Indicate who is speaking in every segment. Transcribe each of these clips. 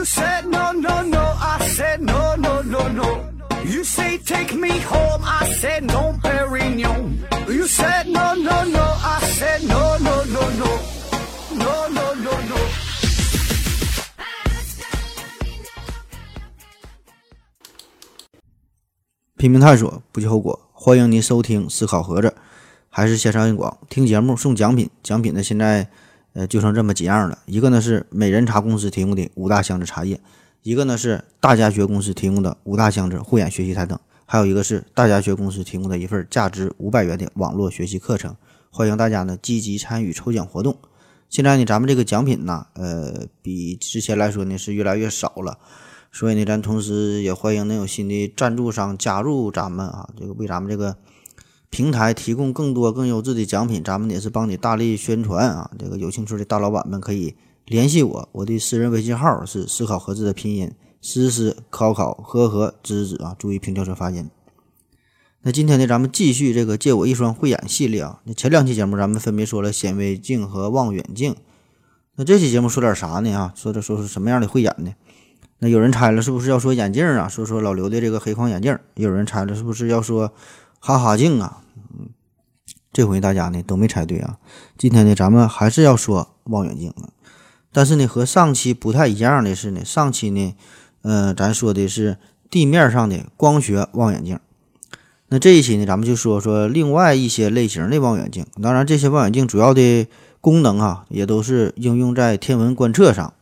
Speaker 1: You said no, no, no. I said no, no, no, no. You say take me home. I said no, Perignon. You said no, no, no. I said no, no, no, no. No, no, no, no.
Speaker 2: 拼命探索，不计后果。欢迎您收听思考盒子，还是线上硬广听节目送奖品。奖品呢，现在呃就剩这么几样了。一个呢是美人茶公司提供的五大箱子茶叶，一个呢是大家学公司提供的五大箱子护眼学习台灯，还有一个是大家学公司提供的一份价值五百元的网络学习课程。欢迎大家呢积极参与抽奖活动。现在呢，咱们这个奖品呢，呃，比之前来说呢是越来越少了。所以呢，咱同时也欢迎能有新的赞助商加入咱们啊，这个为咱们这个平台提供更多更优质的奖品，咱们也是帮你大力宣传啊。这个有兴趣的大老板们可以联系我，我的私人微信号是思考盒子的拼音思思考考和和知子啊，注意平翘舌发音。那今天呢，咱们继续这个借我一双慧眼系列啊。那前两期节目咱们分别说了显微镜和望远镜，那这期节目说点啥呢？啊，说的说是什么样的慧眼呢？那有人猜了，是不是要说眼镜啊？说说老刘的这个黑框眼镜。有人猜了，是不是要说哈哈镜啊？嗯，这回大家呢都没猜对啊。今天呢，咱们还是要说望远镜但是呢，和上期不太一样的是呢，上期呢，呃，咱说的是地面上的光学望远镜。那这一期呢，咱们就说说另外一些类型的望远镜。当然，这些望远镜主要的功能啊，也都是应用在天文观测上。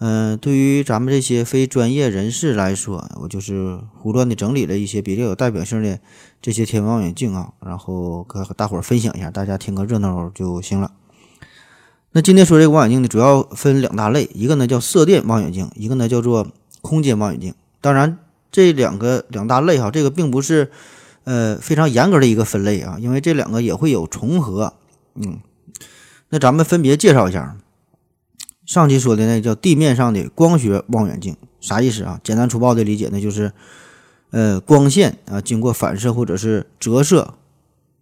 Speaker 2: 嗯，对于咱们这些非专业人士来说，我就是胡乱的整理了一些比较有代表性的这些天文望远镜啊，然后和大伙儿分享一下，大家听个热闹就行了。那今天说这个望远镜呢，主要分两大类，一个呢叫射电望远镜，一个呢叫做空间望远镜。当然，这两个两大类哈，这个并不是呃非常严格的一个分类啊，因为这两个也会有重合。嗯，那咱们分别介绍一下。上期说的那叫地面上的光学望远镜，啥意思啊？简单粗暴的理解呢，就是，呃，光线啊经过反射或者是折射，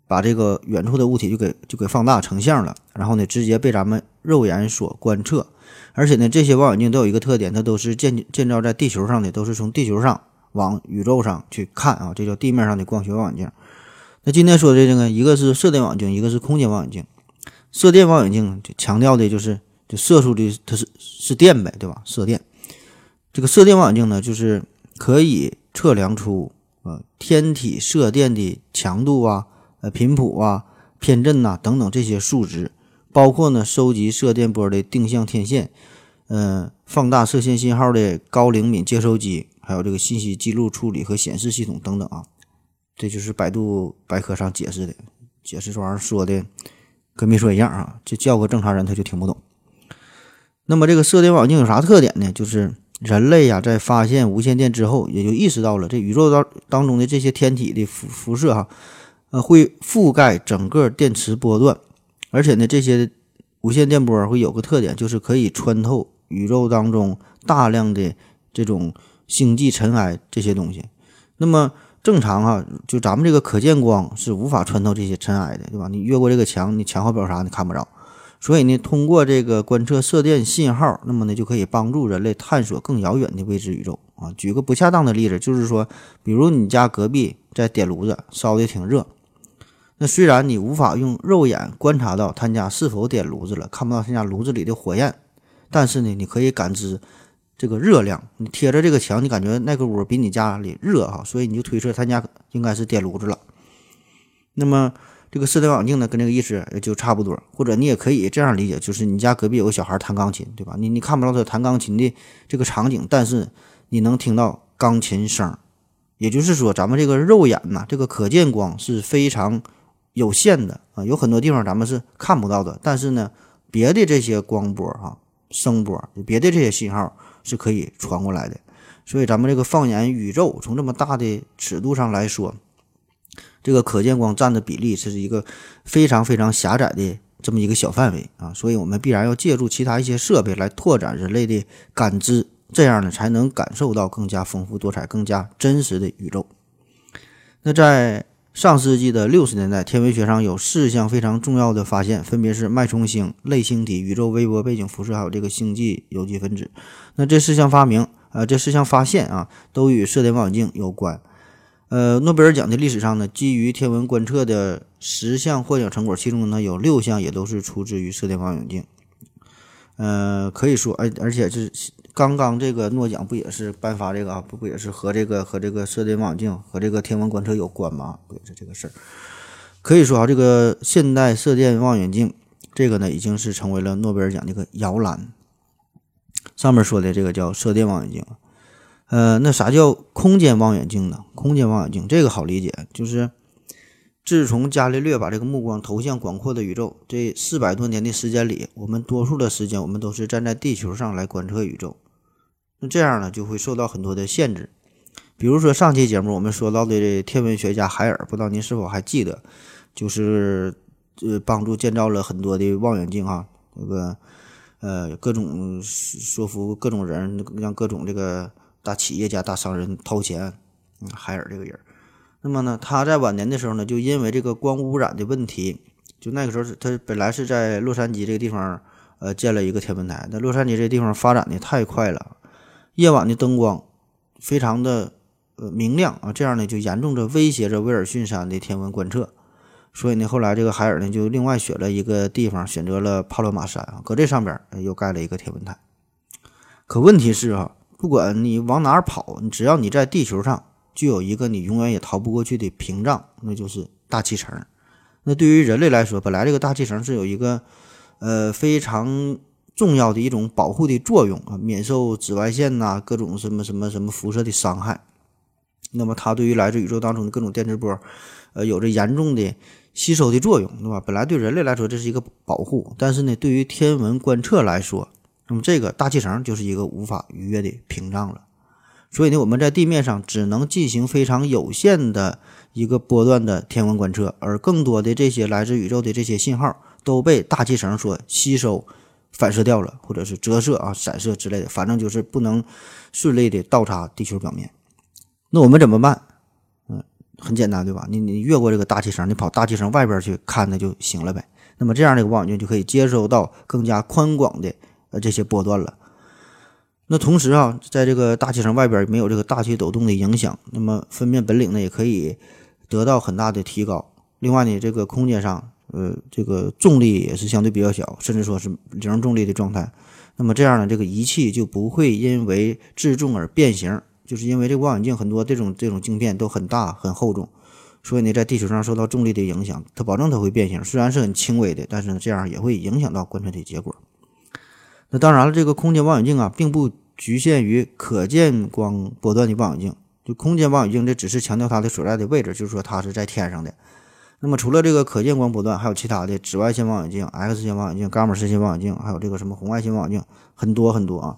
Speaker 2: 把这个远处的物体就给就给放大成像了，然后呢直接被咱们肉眼所观测。而且呢，这些望远镜都有一个特点，它都是建建造在地球上的，都是从地球上往宇宙上去看啊，这叫地面上的光学望远镜。那今天说的这个，一个是射电望远镜，一个是空间望远镜。射电望远镜强调的就是。就射出的它是是电呗，对吧？射电，这个射电望远镜呢，就是可以测量出呃天体射电的强度啊、呃频谱啊、偏振呐等等这些数值，包括呢收集射电波的定向天线，嗯，放大射线信号的高灵敏接收机，还有这个信息记录处理和显示系统等等啊。这就是百度百科上解释的，解释这玩意儿说的跟没说一样啊，就叫个正常人他就听不懂。那么这个射电望远镜有啥特点呢？就是人类呀，在发现无线电之后，也就意识到了这宇宙当当中的这些天体的辐辐射哈，呃，会覆盖整个电磁波段，而且呢，这些无线电波会有个特点，就是可以穿透宇宙当中大量的这种星际尘埃这些东西。那么正常哈，就咱们这个可见光是无法穿透这些尘埃的，对吧？你越过这个墙，你墙后边啥你看不着。所以呢，通过这个观测射电信号，那么呢就可以帮助人类探索更遥远的未知宇宙啊。举个不恰当的例子，就是说，比如你家隔壁在点炉子，烧的挺热，那虽然你无法用肉眼观察到他家是否点炉子了，看不到他家炉子里的火焰，但是呢，你可以感知这个热量。你贴着这个墙，你感觉那个屋比你家里热哈，所以你就推测他家应该是点炉子了。那么。这个射电望远镜呢，跟这个意思就差不多，或者你也可以这样理解，就是你家隔壁有个小孩弹钢琴，对吧？你你看不到他弹钢琴的这个场景，但是你能听到钢琴声。也就是说，咱们这个肉眼呐，这个可见光是非常有限的啊，有很多地方咱们是看不到的。但是呢，别的这些光波哈、声波，别的这些信号是可以传过来的。所以咱们这个放眼宇宙，从这么大的尺度上来说。这个可见光占的比例是一个非常非常狭窄的这么一个小范围啊，所以我们必然要借助其他一些设备来拓展人类的感知，这样呢才能感受到更加丰富多彩、更加真实的宇宙。那在上世纪的六十年代，天文学上有四项非常重要的发现，分别是脉冲星、类星体、宇宙微波背景辐射，还有这个星际有机分子。那这四项发明，呃，这四项发现啊，都与射电望远镜有关。呃，诺贝尔奖的历史上呢，基于天文观测的十项获奖成果，其中呢有六项也都是出自于射电望远镜。呃，可以说，而而且是刚刚这个诺奖不也是颁发这个啊？不不也是和这个和这个射电望远镜和这个天文观测有关吗？不也是这个事儿？可以说啊，这个现代射电望远镜这个呢，已经是成为了诺贝尔奖这个摇篮。上面说的这个叫射电望远镜，呃，那啥叫空间望远镜呢？空间望远镜这个好理解，就是。自从伽利略把这个目光投向广阔的宇宙，这四百多年的时间里，我们多数的时间我们都是站在地球上来观测宇宙。那这样呢，就会受到很多的限制。比如说上期节目我们说到的天文学家海尔，不知道您是否还记得？就是呃，帮助建造了很多的望远镜啊，这个呃，各种说服各种人，让各种这个大企业家、大商人掏钱。嗯海尔这个人。那么呢，他在晚年的时候呢，就因为这个光污染的问题，就那个时候他本来是在洛杉矶这个地方，呃，建了一个天文台。那洛杉矶这地方发展的太快了，夜晚的灯光非常的呃明亮啊，这样呢就严重的威胁着威尔逊山的天文观测。所以呢，后来这个海尔呢就另外选了一个地方，选择了帕罗马山啊，搁这上边又盖了一个天文台。可问题是啊，不管你往哪儿跑，你只要你在地球上。就有一个你永远也逃不过去的屏障，那就是大气层。那对于人类来说，本来这个大气层是有一个呃非常重要的一种保护的作用啊，免受紫外线呐各种什么什么什么辐射的伤害。那么它对于来自宇宙当中的各种电磁波，呃，有着严重的吸收的作用，对吧？本来对人类来说这是一个保护，但是呢，对于天文观测来说，那么这个大气层就是一个无法逾越的屏障了。所以呢，我们在地面上只能进行非常有限的一个波段的天文观测，而更多的这些来自宇宙的这些信号都被大气层所吸收、反射掉了，或者是折射啊、散射之类的，反正就是不能顺利的倒插地球表面。那我们怎么办？嗯，很简单，对吧？你你越过这个大气层，你跑大气层外边去看它就行了呗。那么这样的望远镜就可以接收到更加宽广的呃这些波段了。那同时啊，在这个大气层外边没有这个大气抖动的影响，那么分辨本领呢也可以得到很大的提高。另外呢，这个空间上，呃，这个重力也是相对比较小，甚至说是零重力的状态。那么这样呢，这个仪器就不会因为自重而变形，就是因为这个望远镜很多这种这种镜片都很大很厚重，所以呢，在地球上受到重力的影响，它保证它会变形，虽然是很轻微的，但是呢，这样也会影响到观测的结果。那当然了，这个空间望远镜啊，并不局限于可见光波段的望远镜。就空间望远镜，这只是强调它的所在的位置，就是说它是在天上的。那么除了这个可见光波段，还有其他的紫外线望远镜、X 线望远镜、伽马射线望远镜，还有这个什么红外线望远镜，很多很多啊。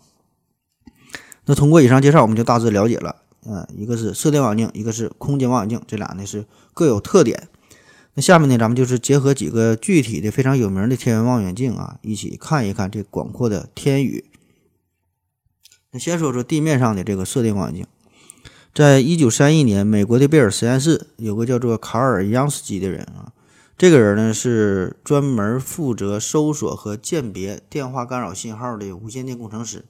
Speaker 2: 那通过以上介绍，我们就大致了解了，嗯，一个是射电望远镜，一个是空间望远镜，这俩呢是各有特点。那下面呢，咱们就是结合几个具体的、非常有名的天文望远镜啊，一起看一看这广阔的天宇。那先说说地面上的这个射电望远镜，在一九三一年，美国的贝尔实验室有个叫做卡尔·央斯基的人啊，这个人呢是专门负责搜索和鉴别电话干扰信号的无线电工程师。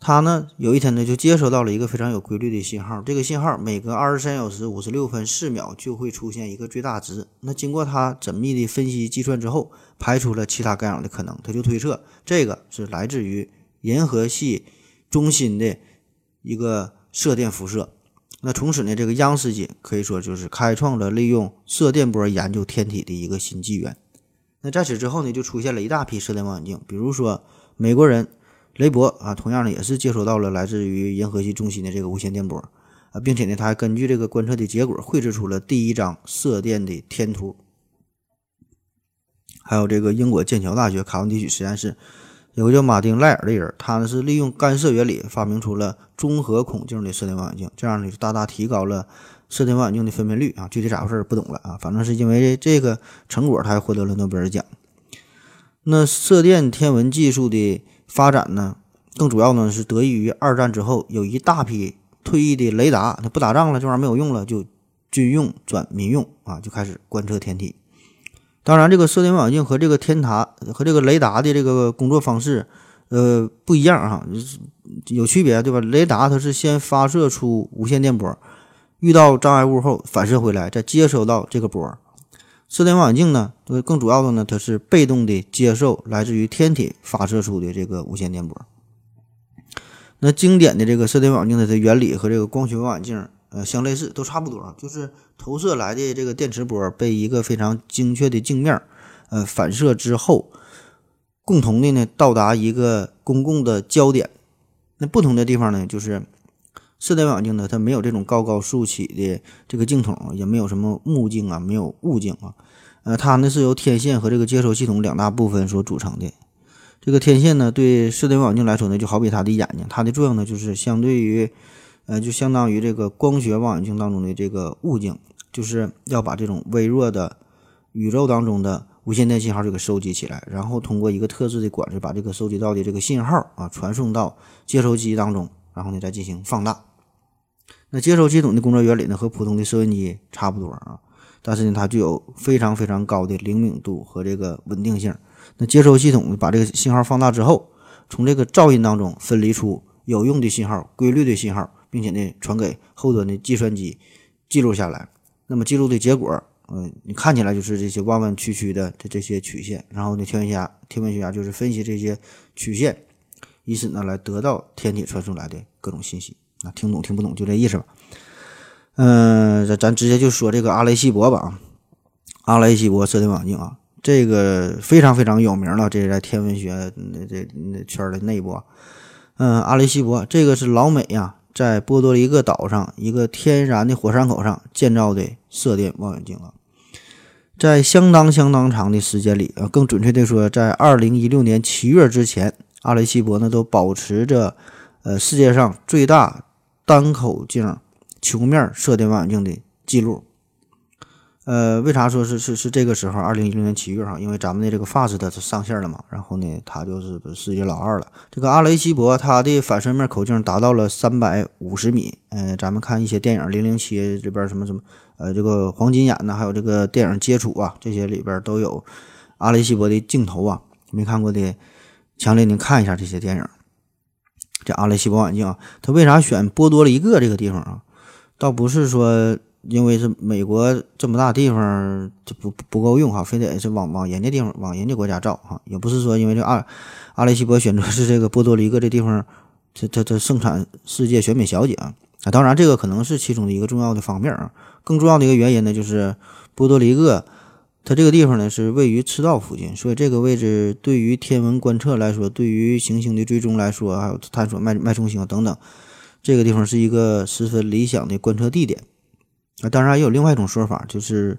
Speaker 2: 他呢，有一天呢，就接收到了一个非常有规律的信号。这个信号每隔二十三小时五十六分四秒就会出现一个最大值。那经过他缜密的分析计算之后，排除了其他干扰的可能，他就推测这个是来自于银河系中心的一个射电辐射。那从此呢，这个央斯基可以说就是开创了利用射电波研究天体的一个新纪元。那在此之后呢，就出现了一大批射电望远镜，比如说美国人。雷伯啊，同样呢也是接收到了来自于银河系中心的这个无线电波啊，并且呢他还根据这个观测的结果绘制出了第一张射电的天图。还有这个英国剑桥大学卡文迪许实验室有个叫马丁赖尔的人，他呢是利用干涉原理发明出了综合孔径的射电望远镜，这样呢就大大提高了射电望远镜的分辨率啊。具体咋回事不懂了啊，反正是因为这个成果，他还获得了诺贝尔奖。那射电天文技术的。发展呢，更主要呢是得益于二战之后有一大批退役的雷达，它不打仗了，这玩意儿没有用了，就军用转民用啊，就开始观测天体。当然，这个射电望远镜和这个天塔和这个雷达的这个工作方式，呃，不一样哈，有区别，对吧？雷达它是先发射出无线电波，遇到障碍物后反射回来，再接收到这个波。射电望远镜呢，更主要的呢，它是被动的接受来自于天体发射出的这个无线电波。那经典的这个射电望远镜的原理和这个光学望远镜。呃，相类似，都差不多，就是投射来的这个电磁波被一个非常精确的镜面，呃，反射之后，共同的呢到达一个公共的焦点。那不同的地方呢，就是射电望远镜呢，它没有这种高高竖起的这个镜筒，也没有什么目镜啊，没有物镜啊，呃，它呢是由天线和这个接收系统两大部分所组成的。这个天线呢，对射电望远镜来说呢，就好比它的眼睛，它的作用呢，就是相对于。呃，就相当于这个光学望远镜当中的这个物镜，就是要把这种微弱的宇宙当中的无线电信号就给收集起来，然后通过一个特制的管子把这个收集到的这个信号啊传送到接收机当中，然后呢再进行放大。那接收系统的工作原理呢和普通的收音机差不多啊，但是呢它具有非常非常高的灵敏度和这个稳定性。那接收系统把这个信号放大之后，从这个噪音当中分离出有用的信号、规律的信号。并且呢，传给后端的计算机记录下来。那么记录的结果，嗯，你看起来就是这些弯弯曲曲的这这些曲线。然后呢，天文学家天文学家就是分析这些曲线，以此呢来得到天体传送来的各种信息。啊，听懂听不懂就这意思吧。嗯，咱咱直接就说这个阿雷西博吧。啊，阿雷西博射电望远镜啊，这个非常非常有名了，这是在天文学那这那圈的内部啊。嗯，阿雷西博这个是老美呀。在波多黎各岛上一个天然的火山口上建造的射电望远镜啊，在相当相当长的时间里啊，更准确的说，在二零一六年七月之前，阿雷西博呢都保持着呃世界上最大单口径球面射电望远镜的记录。呃，为啥说是是是这个时候？二零一六年七月哈，因为咱们的这个 FAST 是上线了嘛，然后呢，它就是世界老二了。这个阿雷西博，它的反射面口径达到了三百五十米。嗯，咱们看一些电影，《零零七》里边什么什么，呃，这个黄金眼呐，还有这个电影《接触》啊，这些里边都有阿雷西博的镜头啊。没看过的，强烈您看一下这些电影。这阿雷西博望远镜啊，它为啥选波多黎各这个地方啊？倒不是说。因为是美国这么大地方就不不够用哈，非得是往往人家地方往人家国家造哈，也不是说因为这阿阿雷西博选择是这个波多黎各这地方，这这这盛产世界选美小姐啊啊，当然这个可能是其中的一个重要的方面啊，更重要的一个原因呢就是波多黎各它这个地方呢是位于赤道附近，所以这个位置对于天文观测来说，对于行星的追踪来说，还有探索脉脉冲星等等，这个地方是一个十分理想的观测地点。啊当然也有另外一种说法，就是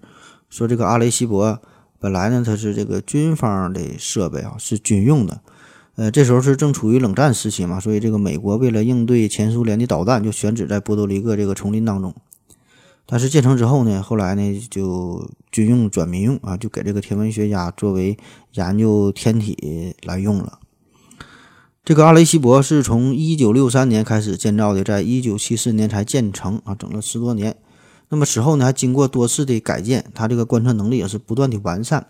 Speaker 2: 说这个阿雷西博本来呢，它是这个军方的设备啊，是军用的。呃，这时候是正处于冷战时期嘛，所以这个美国为了应对前苏联的导弹，就选址在波多黎各这个丛林当中。但是建成之后呢，后来呢就军用转民用啊，就给这个天文学家作为研究天体来用了。这个阿雷西博是从1963年开始建造的，在1974年才建成啊，整了十多年。那么此后呢，还经过多次的改建，它这个观测能力也是不断的完善。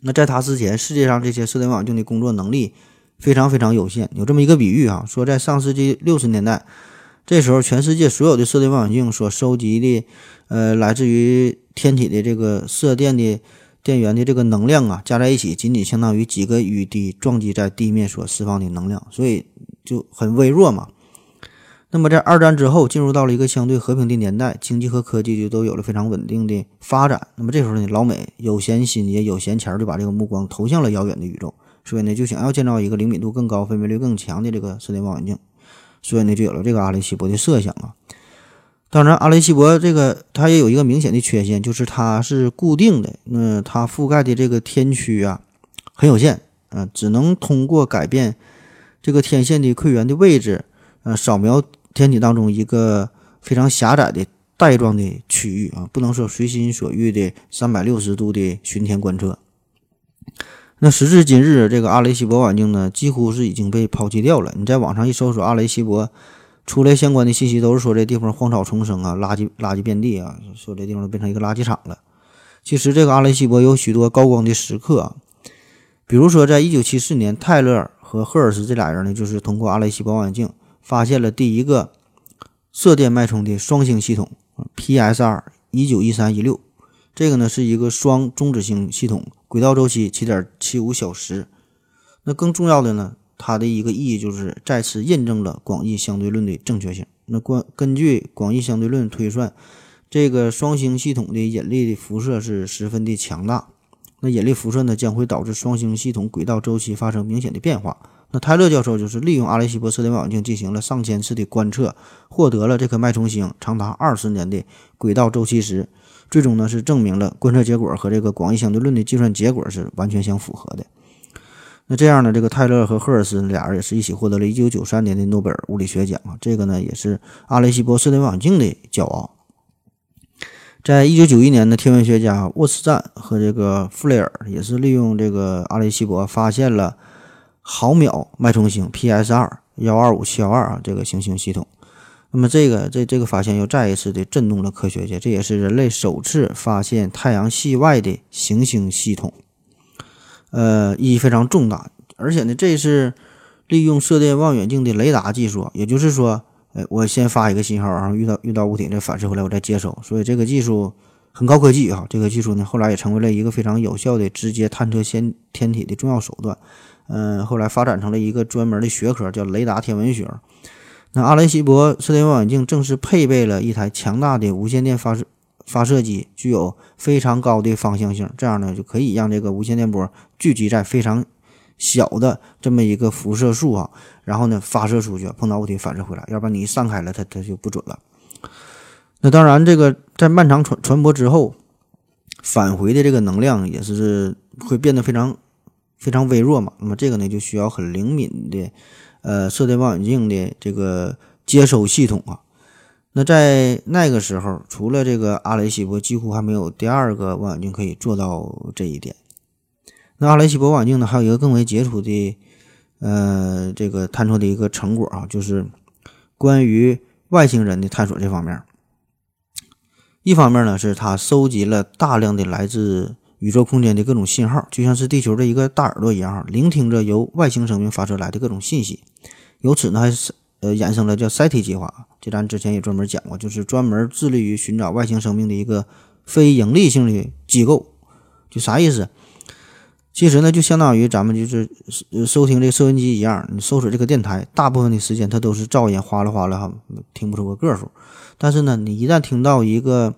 Speaker 2: 那在它之前，世界上这些射电望远镜的工作能力非常非常有限。有这么一个比喻啊，说在上世纪六十年代，这时候全世界所有的射电望远镜所收集的，呃，来自于天体的这个射电的电源的这个能量啊，加在一起，仅仅相当于几个雨滴撞击在地面所释放的能量，所以就很微弱嘛。那么在二战之后，进入到了一个相对和平的年代，经济和科技就都有了非常稳定的发展。那么这时候呢，老美有闲心也有闲钱，就把这个目光投向了遥远的宇宙，所以呢，就想要建造一个灵敏度更高、分辨率更强的这个射电望远镜，所以呢，就有了这个阿雷西博的设想啊。当然，阿雷西博这个它也有一个明显的缺陷，就是它是固定的，那它覆盖的这个天区啊很有限，啊，只能通过改变这个天线的馈源的位置，呃，扫描。天体当中一个非常狭窄的带状的区域啊，不能说随心所欲的三百六十度的巡天观测。那时至今日，这个阿雷西博望远镜呢，几乎是已经被抛弃掉了。你在网上一搜索阿雷西博出来相关的信息都是说这地方荒草丛生啊，垃圾垃圾遍地啊，说这地方变成一个垃圾场了。其实这个阿雷西博有许多高光的时刻啊，比如说在一九七四年，泰勒和赫尔斯这俩人呢，就是通过阿雷西博望远镜发现了第一个射电脉冲的双星系统 PSR 一九一三一六，这个呢是一个双中子星系统，轨道周期七点七五小时。那更重要的呢？它的一个意义就是再次印证了广义相对论的正确性。那关根据广义相对论推算，这个双星系统的引力的辐射是十分的强大。那引力辐射呢，将会导致双星系统轨道周期发生明显的变化。那泰勒教授就是利用阿雷西博射电望远镜进行了上千次的观测，获得了这颗脉冲星长达二十年的轨道周期时，最终呢是证明了观测结果和这个广义相对论的计算结果是完全相符合的。那这样呢？这个泰勒和赫尔斯俩人也是一起获得了一九九三年的诺贝尔物理学奖啊！这个呢，也是阿雷西博射电望远镜的骄傲。在一九九一年的天文学家沃斯赞和这个弗雷尔也是利用这个阿雷西博发现了毫秒脉冲星 PSR 幺二五七幺二啊这个行星系统。那么这个这这个发现又再一次的震动了科学界，这也是人类首次发现太阳系外的行星系统。呃，意义非常重大，而且呢，这是利用射电望远镜的雷达技术，也就是说，呃，我先发一个信号，然后遇到遇到物体再反射回来，我再接收，所以这个技术很高科技啊。这个技术呢，后来也成为了一个非常有效的直接探测先天体的重要手段。嗯，后来发展成了一个专门的学科，叫雷达天文学。那阿雷西博射电望远镜正是配备了一台强大的无线电发射。发射机具有非常高的方向性，这样呢就可以让这个无线电波聚集在非常小的这么一个辐射束啊，然后呢发射出去，碰到物体反射回来，要不然你一散开了，它它就不准了。那当然，这个在漫长传传播之后，返回的这个能量也是会变得非常非常微弱嘛。那么这个呢就需要很灵敏的呃射电望远镜的这个接收系统啊。那在那个时候，除了这个阿雷西博，几乎还没有第二个望远镜可以做到这一点。那阿雷西博望远镜呢，还有一个更为杰出的，呃，这个探索的一个成果啊，就是关于外星人的探索这方面。一方面呢，是它收集了大量的来自宇宙空间的各种信号，就像是地球的一个大耳朵一样，聆听着由外星生命发射来的各种信息。由此呢，还是。呃，衍生了叫 SET 计划，这咱之前也专门讲过，就是专门致力于寻找外星生命的一个非盈利性的机构。就啥意思？其实呢，就相当于咱们就是收听这个收音机一样，你搜索这个电台，大部分的时间它都是噪音，哗啦哗啦哈，听不出个个数。但是呢，你一旦听到一个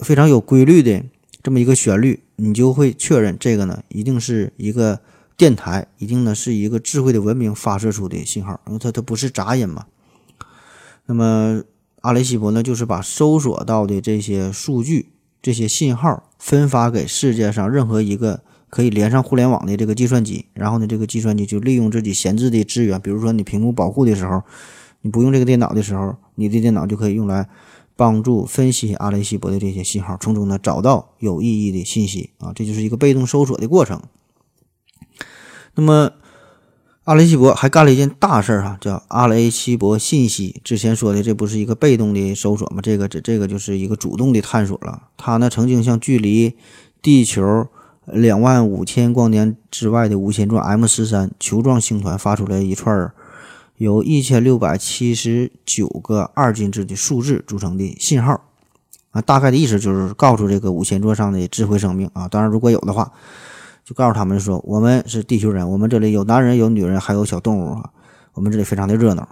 Speaker 2: 非常有规律的这么一个旋律，你就会确认这个呢，一定是一个。电台一定呢是一个智慧的文明发射出的信号，因为它它不是杂音嘛。那么阿雷西博呢，就是把搜索到的这些数据、这些信号分发给世界上任何一个可以连上互联网的这个计算机，然后呢，这个计算机就利用自己闲置的资源，比如说你屏幕保护的时候，你不用这个电脑的时候，你的电脑就可以用来帮助分析阿雷西博的这些信号，从中呢找到有意义的信息啊，这就是一个被动搜索的过程。那么，阿雷西博还干了一件大事儿哈，叫阿雷西博信息。之前说的这不是一个被动的搜索吗？这个这这个就是一个主动的探索了。他呢曾经向距离地球两万五千光年之外的无线状 M 十三球状星团发出来一串由一千六百七十九个二进制的数字组成的信号啊，大概的意思就是告诉这个无线座上的智慧生命啊，当然如果有的话。就告诉他们说，我们是地球人，我们这里有男人，有女人，还有小动物啊。我们这里非常的热闹。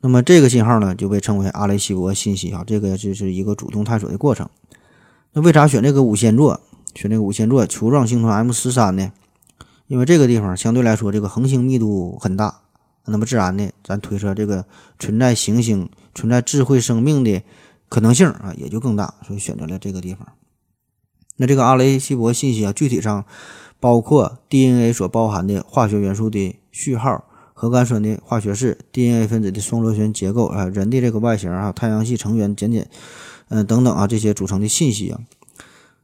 Speaker 2: 那么这个信号呢，就被称为阿雷西博信息啊。这个就是一个主动探索的过程。那为啥选这个五仙座？选这个五仙座球状星团 M 十三呢？因为这个地方相对来说，这个恒星密度很大，那么自然的，咱推测这个存在行星、存在智慧生命的可能性啊，也就更大，所以选择了这个地方。那这个阿雷西博信息啊，具体上。包括 DNA 所包含的化学元素的序号、核苷酸的化学式、DNA 分子的双螺旋结构啊、人的这个外形啊、太阳系成员简简嗯等等啊这些组成的信息啊，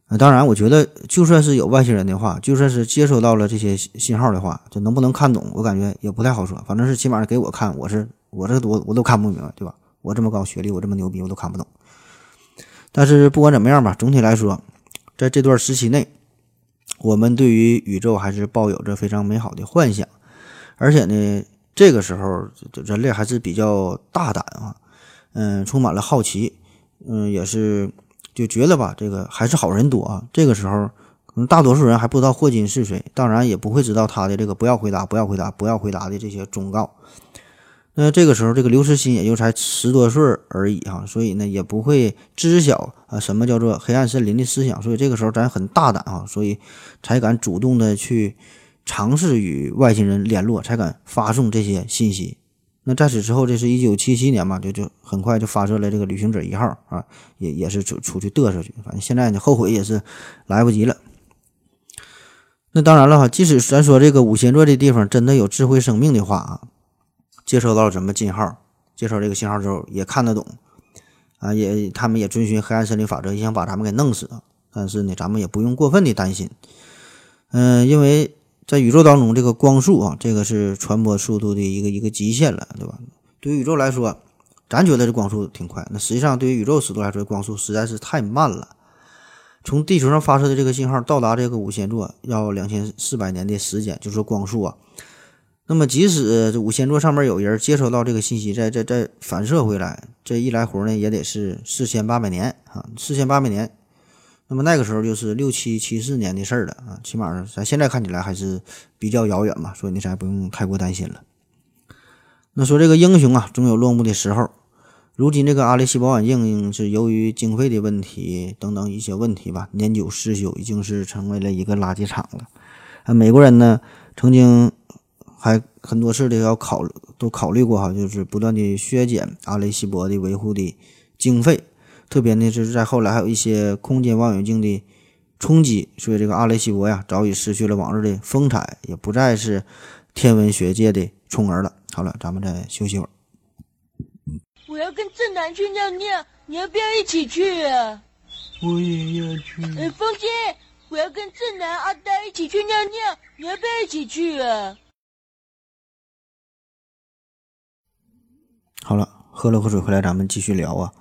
Speaker 2: 啊，当然，我觉得就算是有外星人的话，就算是接收到了这些信号的话，就能不能看懂，我感觉也不太好说。反正是起码给我看，我是我这我我都看不明白，对吧？我这么高学历，我这么牛逼，我都看不懂。但是不管怎么样吧，总体来说，在这段时期内，我们对于宇宙还是抱有着非常美好的幻想，而且呢，这个时候人类还是比较大胆啊，嗯，充满了好奇，嗯，也是。就觉得吧，这个还是好人多啊。这个时候，可能大多数人还不知道霍金是谁，当然也不会知道他的这个“不要回答，不要回答，不要回答”的这些忠告。那这个时候，这个刘慈欣也就才十多岁而已哈，所以呢，也不会知晓啊什么叫做黑暗森林的思想。所以这个时候，咱很大胆啊，所以才敢主动的去尝试与外星人联络，才敢发送这些信息。那在此之后，这是一九七七年嘛，就就很快就发射了这个旅行者一号啊，也也是出出去嘚瑟去，反正现在呢后悔也是来不及了。那当然了哈，即使咱说这个五仙座这地方真的有智慧生命的话啊，接收到什么信号，接收这个信号之后也看得懂啊，也他们也遵循黑暗森林法则，也想把咱们给弄死，但是呢，咱们也不用过分的担心，嗯，因为。在宇宙当中，这个光速啊，这个是传播速度的一个一个极限了，对吧？对于宇宙来说，咱觉得这光速挺快，那实际上对于宇宙尺度来说，光速实在是太慢了。从地球上发射的这个信号到达这个五仙座要两千四百年的时间，就是光速啊。那么即使这五仙座上面有人接收到这个信息，再再再反射回来，这一来回呢也得是四千八百年啊，四千八百年。那么那个时候就是六七七四年的事儿了啊，起码咱现在看起来还是比较遥远嘛，所以呢咱不用太过担心了。那说这个英雄啊，总有落幕的时候。如今这个阿雷西博眼镜是由于经费的问题等等一些问题吧，年久失修，已经是成为了一个垃圾场了。啊，美国人呢曾经还很多次的要考都考虑过哈，就是不断的削减阿雷西博的维护的经费。特别呢，就是在后来还有一些空间望远镜的冲击，所以这个阿雷西博呀，早已失去了往日的风采，也不再是天文学界的宠儿了。好了，咱们再休息会儿。
Speaker 3: 我要跟正南去尿尿，你要不要一起去啊？
Speaker 4: 我也要去。
Speaker 3: 哎，风姐，我要跟正南、阿呆一起去尿尿，你要不要一起去啊？
Speaker 2: 好了，喝了口水回来，咱们继续聊啊。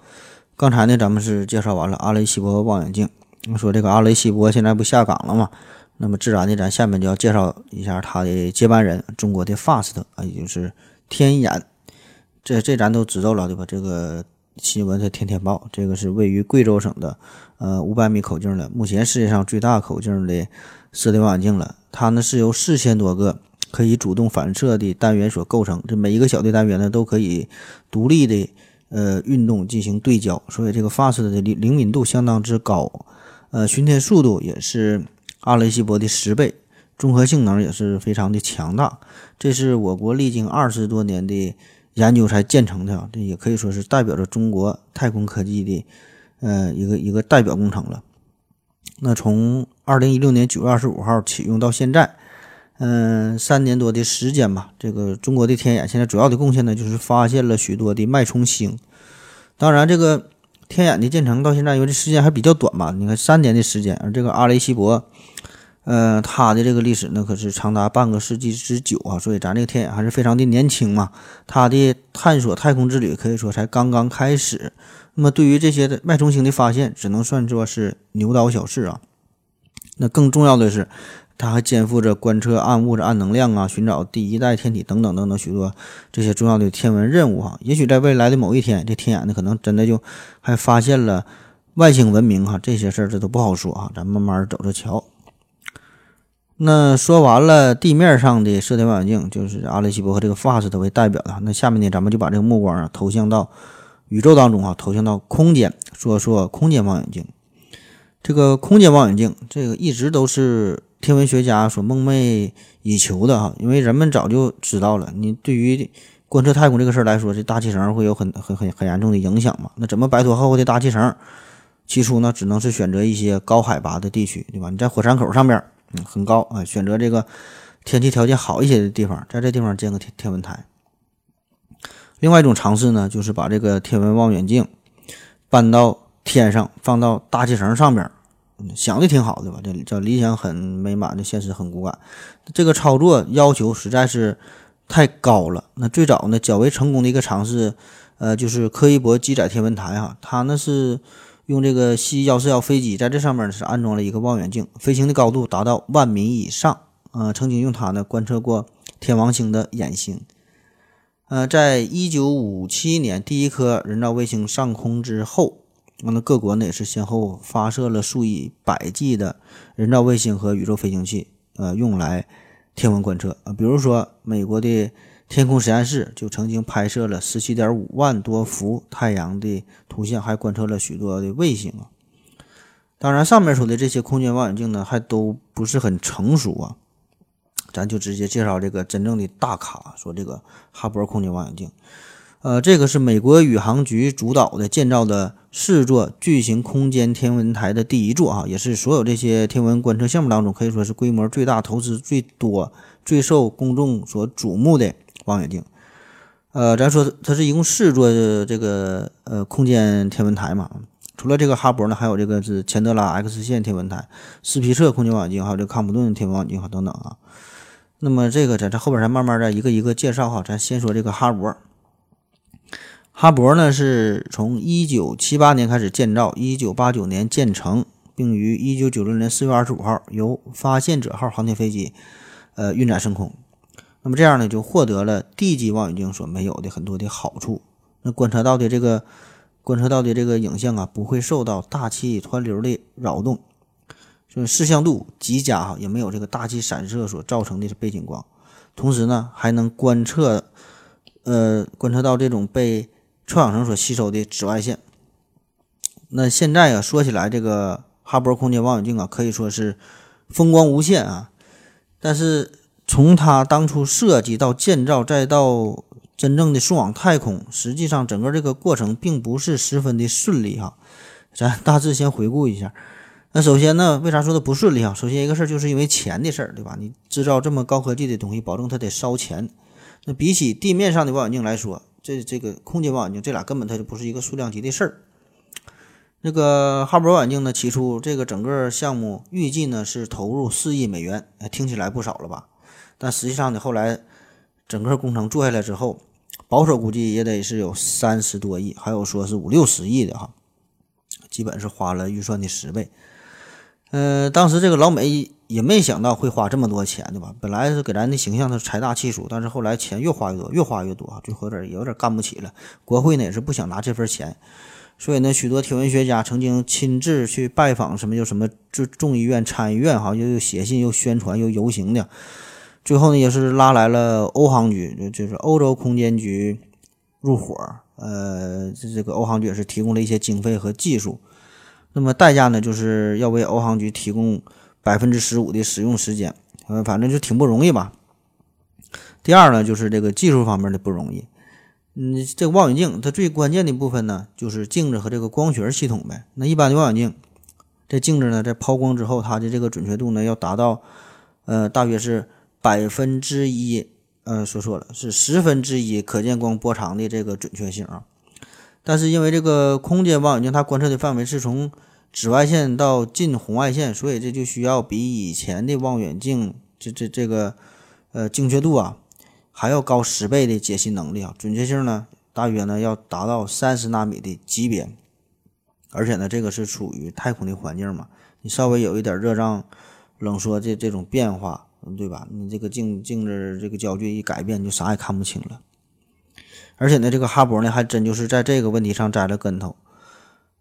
Speaker 2: 刚才呢，咱们是介绍完了阿雷西博望远镜。说这个阿雷西博现在不下岗了嘛？那么自然的，咱下面就要介绍一下他的接班人，中国的 FAST 啊，也就是天眼。这这咱都知道了，对吧？这个新闻是天天报。这个是位于贵州省的，呃，五百米口径的，目前世界上最大口径的射电望远镜了。它呢是由四千多个可以主动反射的单元所构成，这每一个小的单元呢都可以独立的。呃，运动进行对焦，所以这个 FAST 的灵灵敏度相当之高，呃，巡天速度也是阿雷西博的十倍，综合性能也是非常的强大。这是我国历经二十多年的研究才建成的，这也可以说是代表着中国太空科技的呃一个一个代表工程了。那从二零一六年九月二十五号启用到现在。嗯，三年多的时间吧。这个中国的天眼现在主要的贡献呢，就是发现了许多的脉冲星。当然，这个天眼的建成到现在，因为这时间还比较短嘛，你看三年的时间。而这个阿雷西博，呃，它的这个历史呢，可是长达半个世纪之久啊。所以咱这个天眼还是非常的年轻嘛。它的探索太空之旅可以说才刚刚开始。那么，对于这些的脉冲星的发现，只能算作是牛刀小试啊。那更重要的是。它还肩负着观测暗物质、暗能量啊，寻找第一代天体等等等等许多这些重要的天文任务哈。也许在未来的某一天，这天眼呢可能真的就还发现了外星文明哈。这些事儿这都不好说啊，咱慢慢走着瞧。那说完了地面上的射电望远镜，就是阿雷西博和这个 FAST 为代表的。那下面呢，咱们就把这个目光啊投向到宇宙当中啊，投向到空间，说说空间望远镜。这个空间望远镜，这个一直都是。天文学家所梦寐以求的哈，因为人们早就知道了，你对于观测太空这个事儿来说，这大气层会有很很很很严重的影响嘛？那怎么摆脱厚厚的大气层？起初呢，只能是选择一些高海拔的地区，对吧？你在火山口上边，嗯，很高啊，选择这个天气条件好一些的地方，在这地方建个天天文台。另外一种尝试呢，就是把这个天文望远镜搬到天上，放到大气层上边。想的挺好的吧？这叫理想很美满，这现实很骨感。这个操作要求实在是太高了。那最早呢，较为成功的一个尝试，呃，就是柯伊伯机载天文台哈，它呢是用这个 C 幺四幺飞机在这上面呢是安装了一个望远镜，飞行的高度达到万米以上。呃，曾经用它呢观测过天王星的掩星。呃，在一九五七年第一颗人造卫星上空之后，那各国呢也是先后发射了数以百计的人造卫星和宇宙飞行器，呃，用来天文观测啊。比如说，美国的天空实验室就曾经拍摄了十七点五万多幅太阳的图像，还观测了许多的卫星啊。当然，上面说的这些空间望远镜呢，还都不是很成熟啊。咱就直接介绍这个真正的大咖，说这个哈勃空间望远镜，呃，这个是美国宇航局主导的建造的四座巨型空间天文台的第一座啊，也是所有这些天文观测项目当中可以说是规模最大、投资最多、最受公众所瞩目的望远镜。呃，咱说它是一共四座这个呃空间天文台嘛，除了这个哈勃呢，还有这个是钱德拉 X 线天文台、斯皮策空间望远镜，还有这个康普顿天文望远镜等等啊。那么这个咱这后边咱慢慢的一个一个介绍哈，咱先说这个哈勃。哈勃呢是从一九七八年开始建造，一九八九年建成，并于一九九六年四月二十五号由发现者号航天飞机呃运载升空。那么这样呢就获得了地基望远镜所没有的很多的好处。那观测到的这个观测到的这个影像啊，不会受到大气湍流的扰动。就是视像度极佳哈，也没有这个大气散射所造成的背景光，同时呢还能观测，呃观测到这种被臭氧层所吸收的紫外线。那现在啊说起来，这个哈勃空间望远镜啊可以说是风光无限啊，但是从它当初设计到建造再到真正的送往太空，实际上整个这个过程并不是十分的顺利哈。咱大致先回顾一下。那首先呢，为啥说它不顺利啊？首先一个事儿就是因为钱的事儿，对吧？你制造这么高科技的东西，保证它得烧钱。那比起地面上的望远镜来说，这这个空间望远镜，这俩根本它就不是一个数量级的事儿。那个哈勃望远镜呢，起初这个整个项目预计呢是投入四亿美元，听起来不少了吧？但实际上呢，后来整个工程做下来之后，保守估计也得是有三十多亿，还有说是五六十亿的哈，基本是花了预算的十倍。呃，当时这个老美也没想到会花这么多钱，对吧？本来是给咱的形象是财大气粗，但是后来钱越花越多，越花越多，最后有点有点干不起了。国会呢也是不想拿这份钱，所以呢，许多天文学家曾经亲自去拜访什么就什么众众议院、参议院，哈，又又写信、又宣传、又游行的。最后呢，也是拉来了欧航局，就就是欧洲空间局入伙。呃，这这个欧航局也是提供了一些经费和技术。那么代价呢，就是要为欧航局提供百分之十五的使用时间，呃，反正就挺不容易吧。第二呢，就是这个技术方面的不容易。嗯，这个望远镜它最关键的部分呢，就是镜子和这个光学系统呗。那一般的望远镜，这镜子呢，在抛光之后，它的这个准确度呢，要达到呃，大约是百分之一，呃，说错了，是十分之一可见光波长的这个准确性啊。但是因为这个空间望远镜，它观测的范围是从紫外线到近红外线，所以这就需要比以前的望远镜这这这个呃精确度啊还要高十倍的解析能力啊，准确性呢大约呢要达到三十纳米的级别，而且呢这个是处于太空的环境嘛，你稍微有一点热胀冷缩这这种变化，对吧？你这个镜镜子这个焦距一改变，就啥也看不清了。而且呢，这个哈勃呢，还真就是在这个问题上栽了跟头。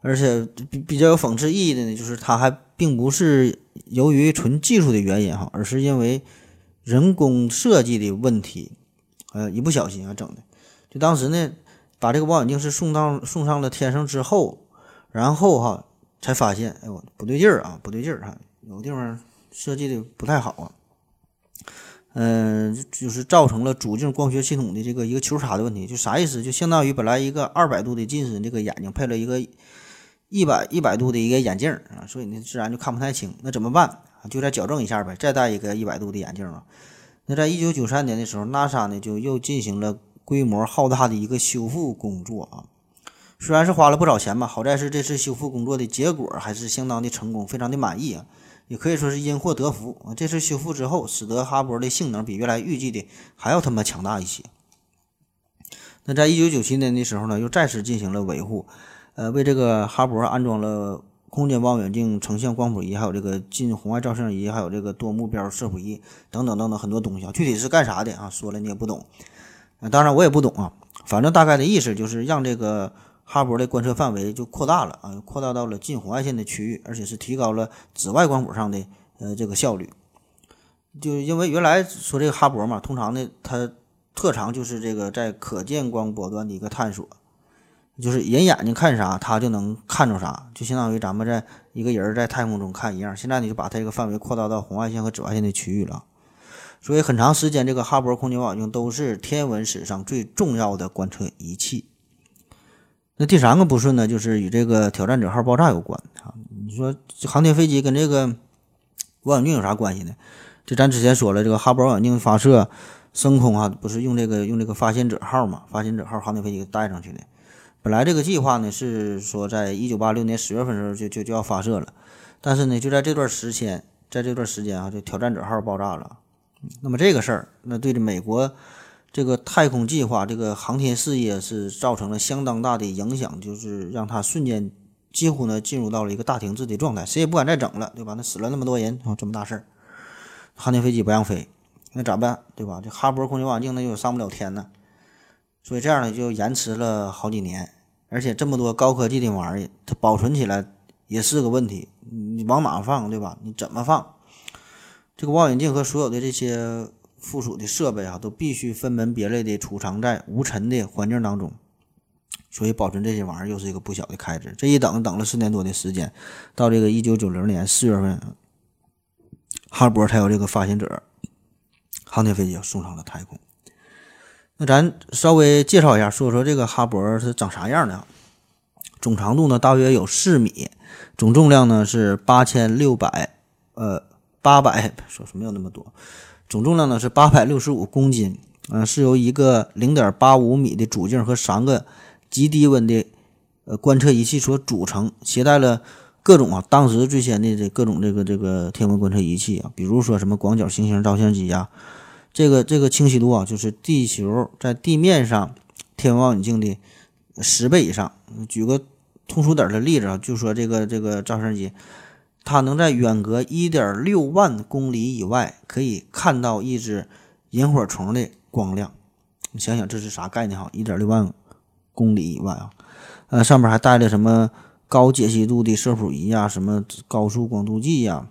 Speaker 2: 而且比比较有讽刺意义的呢，就是它还并不是由于纯技术的原因哈，而是因为人工设计的问题，呃，一不小心啊整的。就当时呢，把这个望远镜是送到送上了天上之后，然后哈才发现，哎呦不对劲儿啊，不对劲儿哈，有地方设计的不太好啊。嗯，就是造成了主镜光学系统的这个一个球差的问题，就啥意思？就相当于本来一个二百度的近视这个眼睛配了一个一百一百度的一个眼镜啊，所以呢自然就看不太清。那怎么办？就再矫正一下呗，再戴一个一百度的眼镜啊。那在一九九三年的时候，NASA 呢就又进行了规模浩大的一个修复工作啊。虽然是花了不少钱吧，好在是这次修复工作的结果还是相当的成功，非常的满意啊，也可以说是因祸得福啊。这次修复之后，使得哈勃的性能比原来预计的还要他妈强大一些。那在一九九七年的时候呢，又再次进行了维护，呃，为这个哈勃安装了空间望远镜、成像光谱仪，还有这个近红外照相仪，还有这个多目标摄谱仪等等等等很多东西啊。具体是干啥的啊？说了你也不懂，啊，当然我也不懂啊。反正大概的意思就是让这个。哈勃的观测范围就扩大了啊，扩大到了近红外线的区域，而且是提高了紫外光谱上的呃这个效率。就因为原来说这个哈勃嘛，通常呢它特长就是这个在可见光波段的一个探索，就是人眼睛看啥它就能看着啥，就相当于咱们在一个人在太空中看一样。现在你就把它这个范围扩大到红外线和紫外线的区域了，所以很长时间这个哈勃空间望远镜都是天文史上最重要的观测仪器。那第三个不顺呢，就是与这个挑战者号爆炸有关啊。你说这航天飞机跟这个望远镜有啥关系呢？就咱之前说了，这个哈勃望远镜发射升空啊，不是用这个用这个发现者号嘛？发现者号航天飞机带上去的。本来这个计划呢是说，在一九八六年十月份的时候就就就要发射了，但是呢，就在这段时间，在这段时间啊，就挑战者号爆炸了。那么这个事儿，那对着美国。这个太空计划，这个航天事业是造成了相当大的影响，就是让它瞬间几乎呢进入到了一个大停滞的状态，谁也不敢再整了，对吧？那死了那么多人啊，这么大事儿，航天飞机不让飞，那咋办？对吧？这哈勃空间望远镜那又上不了天呢，所以这样呢就延迟了好几年，而且这么多高科技的玩意儿，它保存起来也是个问题，你往哪放，对吧？你怎么放？这个望远镜和所有的这些。附属的设备啊，都必须分门别类的储藏在无尘的环境当中，所以保存这些玩意儿又是一个不小的开支。这一等等了四年多的时间，到这个一九九零年四月份，哈勃才有这个发现者航天飞机送上了太空。那咱稍微介绍一下，说说这个哈勃是长啥样的啊？总长度呢大约有四米，总重量呢是八千六百呃八百，说是没有那么多。总重量呢是八百六十五公斤，嗯，是由一个零点八五米的主镜和三个极低温的呃观测仪器所组成，携带了各种啊当时最先的这各种这个这个天文观测仪器啊，比如说什么广角行星照相机呀，这个这个清晰度啊就是地球在地面上天文望远镜的十倍以上。举个通俗点的例子啊，就说这个这个照相机。它能在远隔一点六万公里以外，可以看到一只萤火虫的光亮。你想想这是啥概念哈？一点六万公里以外啊，呃，上面还带了什么高解析度的摄谱仪呀，什么高速光度计呀，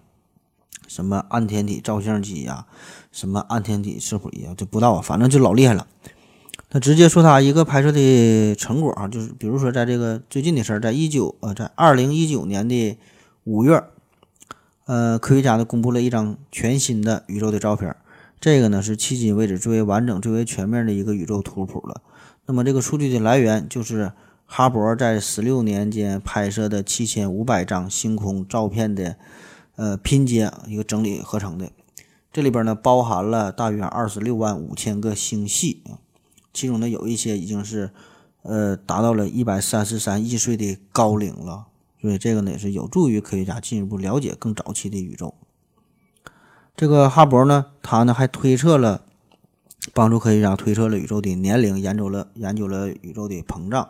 Speaker 2: 什么暗天体照相机呀，什么暗天体摄谱仪啊，这不知道啊，反正就老厉害了。他直接说他一个拍摄的成果啊，就是比如说在这个最近的事儿，在一九呃，在二零一九年的五月。呃，科学家呢公布了一张全新的宇宙的照片，这个呢是迄今为止最为完整、最为全面的一个宇宙图谱了。那么这个数据的来源就是哈勃在十六年间拍摄的七千五百张星空照片的呃拼接一个整理合成的。这里边呢包含了大约二十六万五千个星系啊，其中呢有一些已经是呃达到了一百三十三亿岁的高龄了。所以这个呢也是有助于科学家进一步了解更早期的宇宙。这个哈勃呢，他呢还推测了，帮助科学家推测了宇宙的年龄，研究了研究了宇宙的膨胀。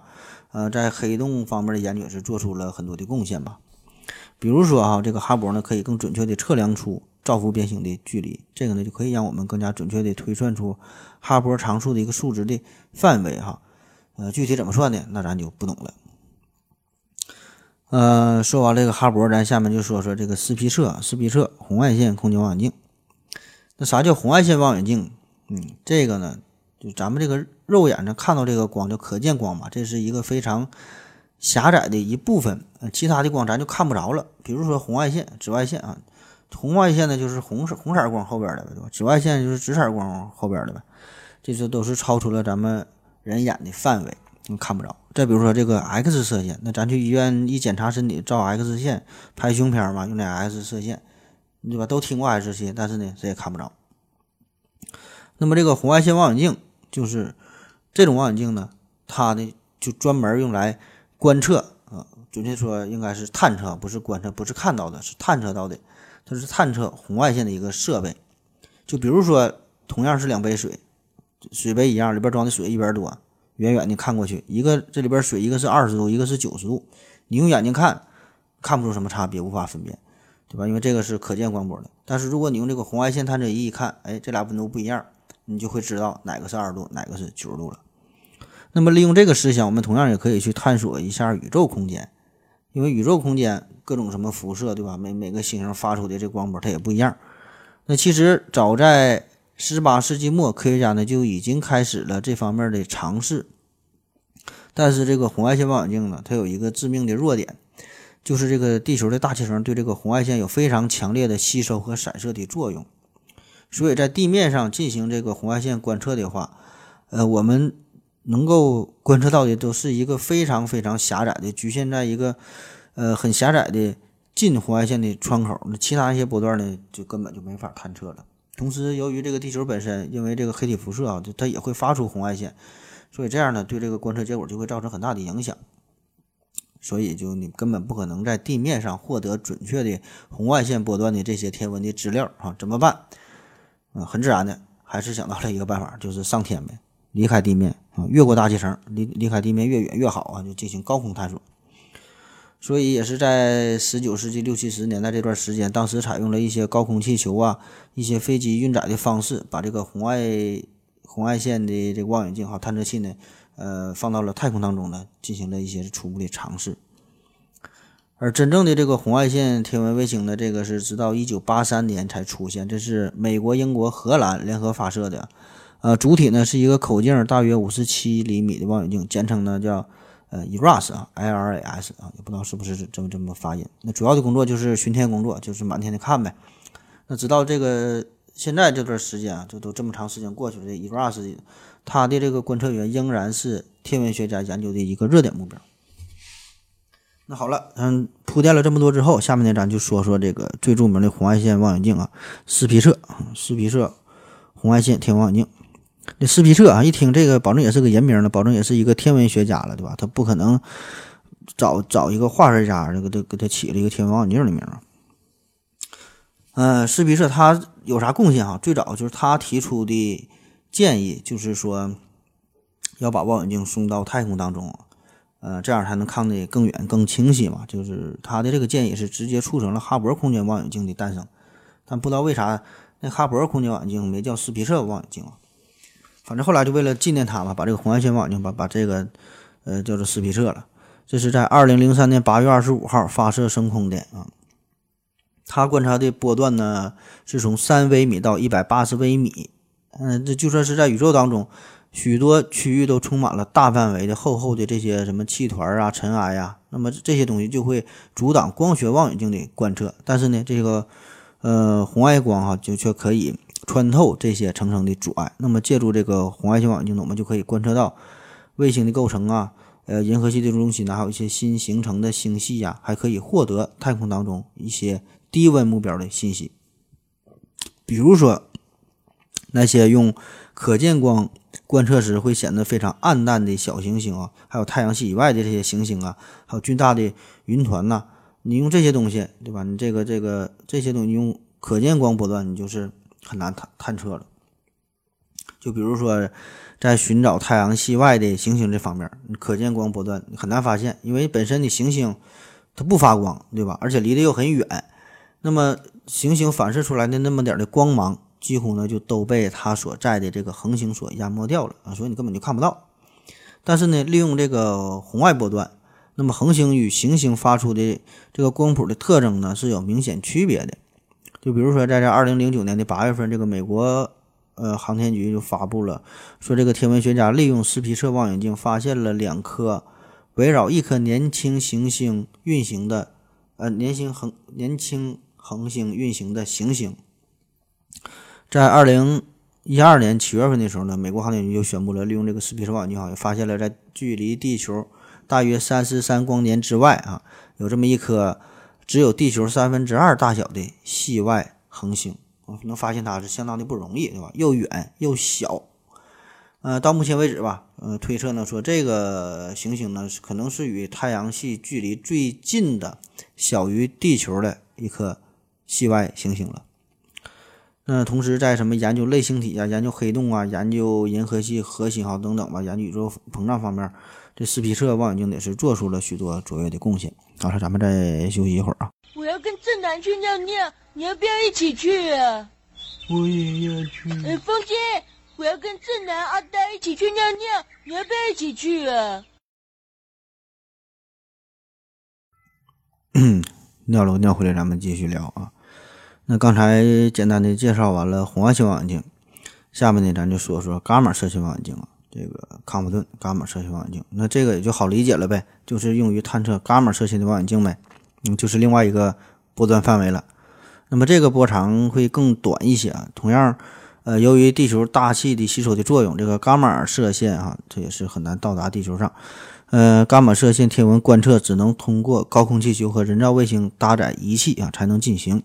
Speaker 2: 呃，在黑洞方面的研究是做出了很多的贡献吧。比如说啊，这个哈勃呢可以更准确的测量出造福变形的距离，这个呢就可以让我们更加准确的推算出哈勃常数的一个数值的范围哈。呃，具体怎么算的？那咱就不懂了。呃，说完这个哈勃，咱下面就说说这个斯皮策斯皮策红外线空间望远镜。那啥叫红外线望远镜？嗯，这个呢，就咱们这个肉眼上看到这个光叫可见光嘛，这是一个非常狭窄的一部分，其他的光咱就看不着了。比如说红外线、紫外线啊，红外线呢就是红色红色光后边的，对吧？紫外线就是紫色光后边的呗，这些都是超出了咱们人眼的范围。你看不着。再比如说这个 X 射线，那咱去医院一检查身体，照 X 线拍胸片嘛，用那 X 射线，对吧？都听过 X 射线，但是呢，谁也看不着。那么这个红外线望远镜就是这种望远镜呢，它呢就专门用来观测啊，准确说应该是探测，不是观测，不是看到的，是探测到的。它是探测红外线的一个设备。就比如说，同样是两杯水，水杯一样，里边装的水一边多，远远的看过去，一个这里边水一个是二十度，一个是九十度，你用眼睛看看不出什么差别，无法分辨，对吧？因为这个是可见光波的。但是如果你用这个红外线探测仪一看，哎，这俩温度不一样，你就会知道哪个是二十度，哪个是九十度了。那么利用这个思想，我们同样也可以去探索一下宇宙空间，因为宇宙空间各种什么辐射，对吧？每每个星星发出的这光波它也不一样。那其实早在十八世纪末，科学家呢就已经开始了这方面的尝试。但是这个红外线望远镜呢，它有一个致命的弱点，就是这个地球的大气层对这个红外线有非常强烈的吸收和散射的作用。所以在地面上进行这个红外线观测的话，呃，我们能够观测到的都是一个非常非常狭窄的，局限在一个呃很狭窄的近红外线的窗口。那其他一些波段呢，就根本就没法探测了。同时，由于这个地球本身因为这个黑体辐射啊，它也会发出红外线，所以这样呢，对这个观测结果就会造成很大的影响。所以，就你根本不可能在地面上获得准确的红外线波段的这些天文的资料啊？怎么办？嗯，很自然的，还是想到了一个办法，就是上天呗。离开地面啊，越过大气层，离离开地面越远越好啊，就进行高空探索。所以也是在十九世纪六七十年代这段时间，当时采用了一些高空气球啊、一些飞机运载的方式，把这个红外红外线的这个望远镜和探测器呢，呃，放到了太空当中呢，进行了一些初步的尝试。而真正的这个红外线天文卫星呢，这个是直到一九八三年才出现，这是美国、英国、荷兰联合发射的。呃，主体呢是一个口径大约五十七厘米的望远镜，简称呢叫呃 IRAS 啊，IRAS 啊，也不知道是不是这么这么发音。那主要的工作就是巡天工作，就是满天的看呗。那直到这个现在这段时间啊，就都这么长时间过去了，这 IRAS 它的这个观测员仍然是天文学家研究的一个热点目标。那好了，嗯，铺垫了这么多之后，下面呢咱就说说这个最著名的红外线望远镜啊，斯皮策，斯皮策红外线天文望远镜。这斯皮策啊，一听这个，保证也是个人名了，保证也是一个天文学家了，对吧？他不可能找找一个化学家，这个给给他起了一个天文望远镜的名啊。嗯，斯皮策他有啥贡献哈？最早就是他提出的建议，就是说要把望远镜送到太空当中，呃，这样才能看得更远、更清晰嘛。就是他的这个建议是直接促成了哈勃空间望远镜的诞生。但不知道为啥那哈勃空间望远镜没叫斯皮策望远镜啊？反正后来就为了纪念他嘛，把这个红外线望远镜把把这个，呃，叫做斯皮策了。这是在二零零三年八月二十五号发射升空的啊。他观察的波段呢，是从三微米到一百八十微米。嗯，这就算是在宇宙当中，许多区域都充满了大范围的厚厚的这些什么气团啊、尘埃呀，那么这些东西就会阻挡光学望远镜的观测。但是呢，这个呃红外光哈，就却可以。穿透这些层层的阻碍，那么借助这个红外线望远镜呢，我们就可以观测到卫星的构成啊，呃，银河系的中心呢，还有一些新形成的星系呀，还可以获得太空当中一些低温目标的信息。比如说那些用可见光观测时会显得非常暗淡的小行星啊，还有太阳系以外的这些行星啊，还有巨大的云团呐，你用这些东西，对吧？你这个这个这些东西用可见光波段，你就是。很难探探测了，就比如说，在寻找太阳系外的行星这方面，可见光波段很难发现，因为本身的行星它不发光，对吧？而且离得又很远，那么行星反射出来的那么点的光芒，几乎呢就都被它所在的这个恒星所淹没掉了啊，所以你根本就看不到。但是呢，利用这个红外波段，那么恒星与行星发出的这个光谱的特征呢是有明显区别的。就比如说，在这二零零九年的八月份，这个美国呃航天局就发布了，说这个天文学家利用斯皮策望远镜发现了两颗围绕一颗年轻行星运行的呃年轻恒年轻恒星运行的行星。在二零一二年七月份的时候呢，美国航天局就宣布了，利用这个斯皮策望远镜好像，发现了在距离地球大约三十三光年之外啊，有这么一颗。只有地球三分之二大小的系外恒星，能发现它是相当的不容易，对吧？又远又小，呃，到目前为止吧，呃，推测呢说这个行星呢可能是与太阳系距离最近的小于地球的一颗系外行星了。那同时在什么研究类星体啊、研究黑洞啊、研究银河系核心号等等吧、研究宇宙膨胀方面，这斯皮策望远镜也是做出了许多卓越的贡献。好了，咱们再休息一会儿啊。
Speaker 3: 我要跟正南去尿尿，你要不要一起去啊？
Speaker 4: 我也要去。
Speaker 3: 呃，风姐，我要跟正南、阿呆一起去尿尿，你要不要一起去啊？
Speaker 2: 尿了尿回来，咱们继续聊啊。那刚才简单的介绍完了红外线望远镜，下面呢咱就说说伽马射线望远镜啊。这个康普顿伽马射线望远镜，那这个也就好理解了呗，就是用于探测伽马射线的望远镜呗。嗯，就是另外一个波段范围了。那么这个波长会更短一些啊。同样，呃，由于地球大气的吸收的作用，这个伽马射线啊，这也是很难到达地球上。呃，伽马射线天文观测只能通过高空气球和人造卫星搭载仪器啊才能进行。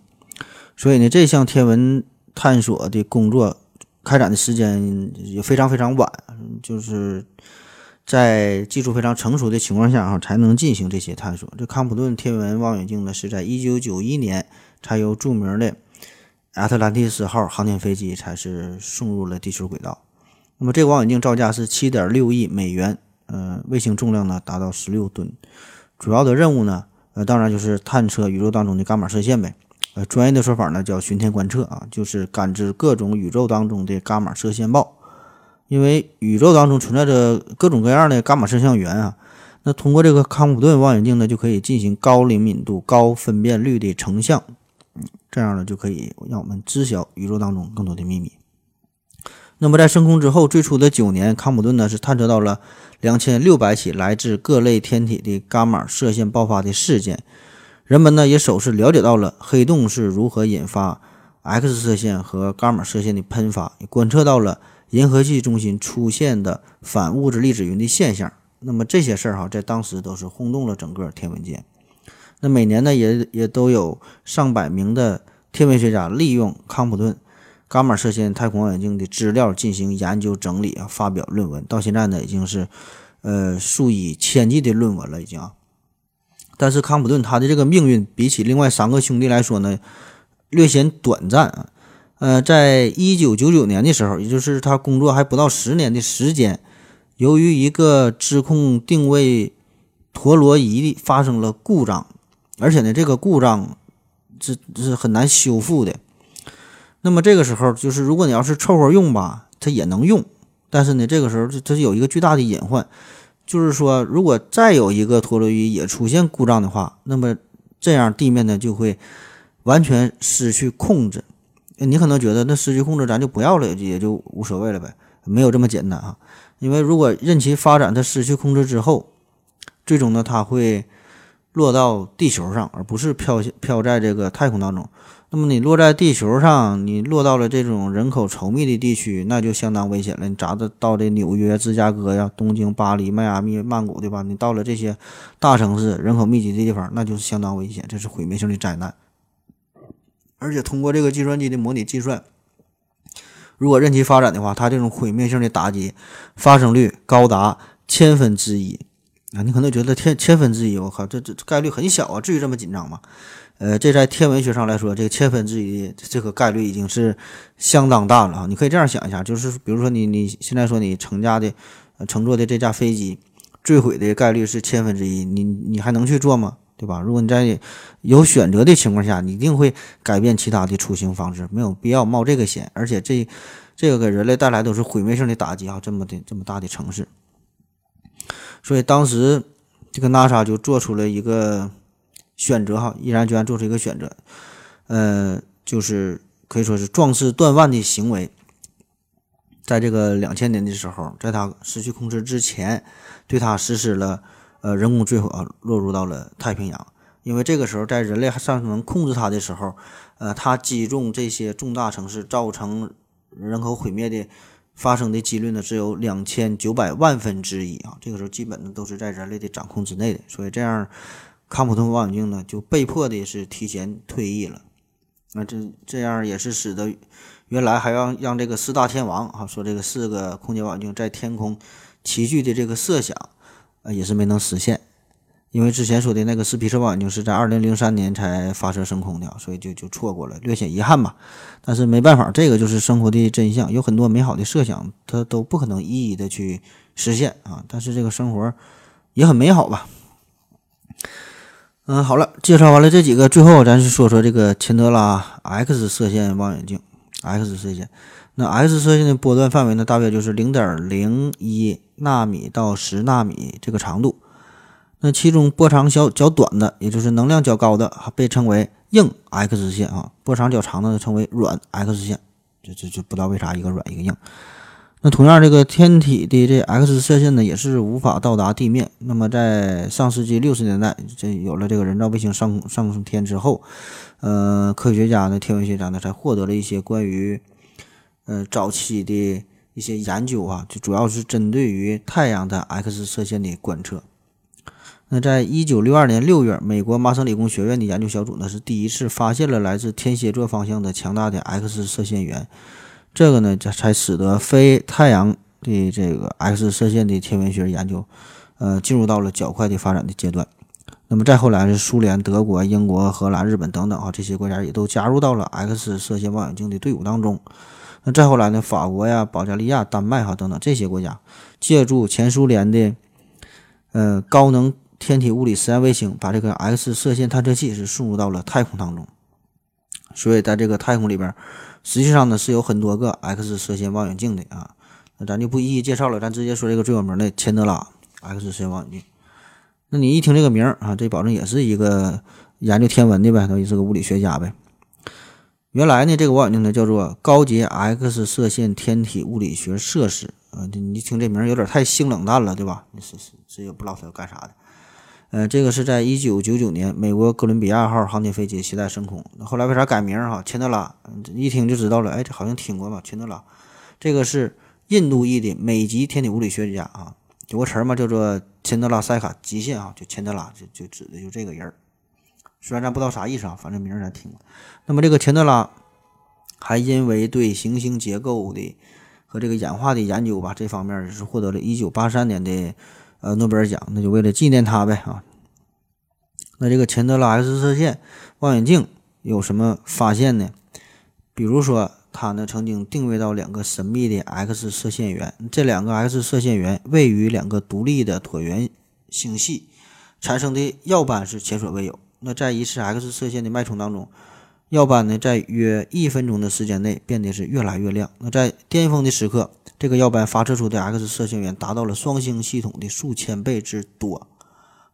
Speaker 2: 所以呢，这项天文探索的工作开展的时间也非常非常晚，就是在技术非常成熟的情况下啊，才能进行这些探索。这康普顿天文望远镜呢，是在一九九一年才由著名的亚特兰蒂斯号航天飞机才是送入了地球轨道。那么这个望远镜造价是七点六亿美元，呃，卫星重量呢达到十六吨。主要的任务呢，呃，当然就是探测宇宙当中的伽马射线呗。呃，专业的说法呢叫巡天观测啊，就是感知各种宇宙当中的伽马射线暴。因为宇宙当中存在着各种各样的伽马射线源啊，那通过这个康普顿望远镜呢，就可以进行高灵敏度、高分辨率的成像，嗯，这样呢就可以让我们知晓宇宙当中更多的秘密。那么在升空之后，最初的九年，康普顿呢是探测到了两千六百起来自各类天体的伽马射线爆发的事件。人们呢也首次了解到了黑洞是如何引发 X 射线和伽马射线的喷发，也观测到了银河系中心出现的反物质粒子云的现象。那么这些事儿哈，在当时都是轰动了整个天文界。那每年呢，也也都有上百名的天文学家利用康普顿伽马射线太空望远镜的资料进行研究整理啊，发表论文。到现在呢，已经是呃数以千计的论文了，已经啊。但是康普顿他的这个命运比起另外三个兄弟来说呢，略显短暂啊。呃，在一九九九年的时候，也就是他工作还不到十年的时间，由于一个支控定位陀螺仪发生了故障，而且呢，这个故障是是很难修复的。那么这个时候，就是如果你要是凑合用吧，它也能用，但是呢，这个时候它它有一个巨大的隐患。就是说，如果再有一个陀螺仪也出现故障的话，那么这样地面呢就会完全失去控制。你可能觉得那失去控制咱就不要了，也就无所谓了呗？没有这么简单啊！因为如果任其发展，它失去控制之后，最终呢它会落到地球上，而不是飘飘在这个太空当中。那么你落在地球上，你落到了这种人口稠密的地区，那就相当危险了。你咋的到这纽约、芝加哥呀、东京、巴黎、迈阿密、曼谷，对吧？你到了这些大城市、人口密集的地方，那就是相当危险，这是毁灭性的灾难。而且通过这个计算机的模拟计算，如果任其发展的话，它这种毁灭性的打击发生率高达千分之一啊！你可能觉得千千分之一，我靠，这这概率很小啊，至于这么紧张吗？呃，这在天文学上来说，这个千分之一这个概率已经是相当大了啊！你可以这样想一下，就是比如说你你现在说你乘驾的乘坐的这架飞机坠毁的概率是千分之一，你你还能去做吗？对吧？如果你在有选择的情况下，你一定会改变其他的出行方式，没有必要冒这个险。而且这这个给人类带来都是毁灭性的打击啊！这么的这么大的城市，所以当时这个 NASA 就做出了一个。选择哈，毅然决然做出一个选择，呃，就是可以说是壮士断腕的行为。在这个两千年的时候，在他失去控制之前，对他实施了呃人工坠毁，落入到了太平洋。因为这个时候，在人类还尚能控制它的时候，呃，它击中这些重大城市，造成人口毁灭的发生的几率呢，只有两千九百万分之一啊。这个时候，基本呢都是在人类的掌控之内的，所以这样。康普顿望远镜呢，就被迫的是提前退役了。那这这样也是使得原来还要让这个四大天王啊说这个四个空间望远镜在天空齐聚的这个设想，呃也是没能实现。因为之前说的那个斯皮策望远镜是在二零零三年才发射升空的，所以就就错过了，略显遗憾吧。但是没办法，这个就是生活的真相，有很多美好的设想，它都不可能一一的去实现啊。但是这个生活也很美好吧。嗯，好了，介绍完了这几个，最后咱是说说这个钱德拉 X 射线望远镜。X 射线，那 X 射线的波段范围呢，大约就是零点零一纳米到十纳米这个长度。那其中波长小较短的，也就是能量较高的，被称为硬 X 线啊；波长较长的称为软 X 线。这这就不知道为啥一个软一个硬。那同样，这个天体的这 X 射线呢，也是无法到达地面。那么在上世纪六十年代，这有了这个人造卫星上上天之后，呃，科学家呢，天文学家呢，才获得了一些关于呃早期的一些研究啊，就主要是针对于太阳的 X 射线的观测。那在一九六二年六月，美国麻省理工学院的研究小组呢是第一次发现了来自天蝎座方向的强大的 X 射线源，这个呢才使得非太阳的这个 X 射线的天文学研究，呃，进入到了较快的发展的阶段。那么再后来是苏联、德国、英国、荷兰、日本等等啊这些国家也都加入到了 X 射线望远镜的队伍当中。那再后来呢，法国呀、保加利亚、丹麦哈等等这些国家，借助前苏联的呃高能。天体物理实验卫星把这个 X 射线探测器是送入到了太空当中，所以在这个太空里边，实际上呢是有很多个 X 射线望远镜的啊。那咱就不一一介绍了，咱直接说这个最有名的钱德拉 X 射线望远镜。那你一听这个名儿啊，这保证也是一个研究天文的呗，等于是个物理学家呗。原来呢，这个望远镜呢叫做高阶 X 射线天体物理学设施啊。你一听这名儿有点太性冷淡了，对吧？你是是这也不知道它要干啥的。呃，这个是在一九九九年，美国哥伦比亚号航天飞机携带升空。后来为啥改名哈？钱德拉，一听就知道了。哎，这好像听过吧？钱德拉，这个是印度裔的美籍天体物理学家啊，有个词儿嘛，叫做钱德拉塞卡极限啊，就钱德拉，就就指的就这个人儿。虽然咱不知道啥意思啊，反正名儿咱听过。那么这个钱德拉还因为对行星结构的和这个演化的研究吧，这方面是获得了一九八三年的。呃，诺贝尔奖，那就为了纪念他呗啊。那这个钱德拉 X 射线望远镜有什么发现呢？比如说，它呢曾经定位到两个神秘的 X 射线源，这两个 X 射线源位于两个独立的椭圆星系，产生的耀斑是前所未有。那在一次 X 射线的脉冲当中，耀斑呢在约一分钟的时间内变得是越来越亮。那在巅峰的时刻。这个耀斑发射出的 X 射线源达到了双星系统的数千倍之多，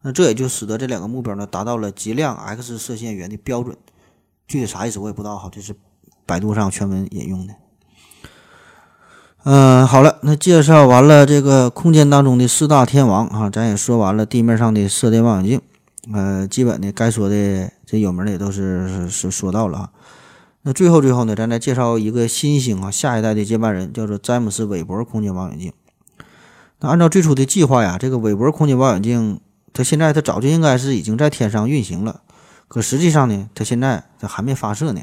Speaker 2: 那这也就使得这两个目标呢达到了极亮 X 射线源的标准。具体啥意思我也不知道哈，这是百度上全文引用的。嗯，好了，那介绍完了这个空间当中的四大天王啊，咱也说完了地面上的射电望远镜，呃，基本的该说的这有名的也都是是说到了啊。那最后最后呢，咱再介绍一个新星啊，下一代的接班人叫做詹姆斯韦伯空间望远镜。那按照最初的计划呀，这个韦伯空间望远镜，它现在它早就应该是已经在天上运行了，可实际上呢，它现在它还没发射呢。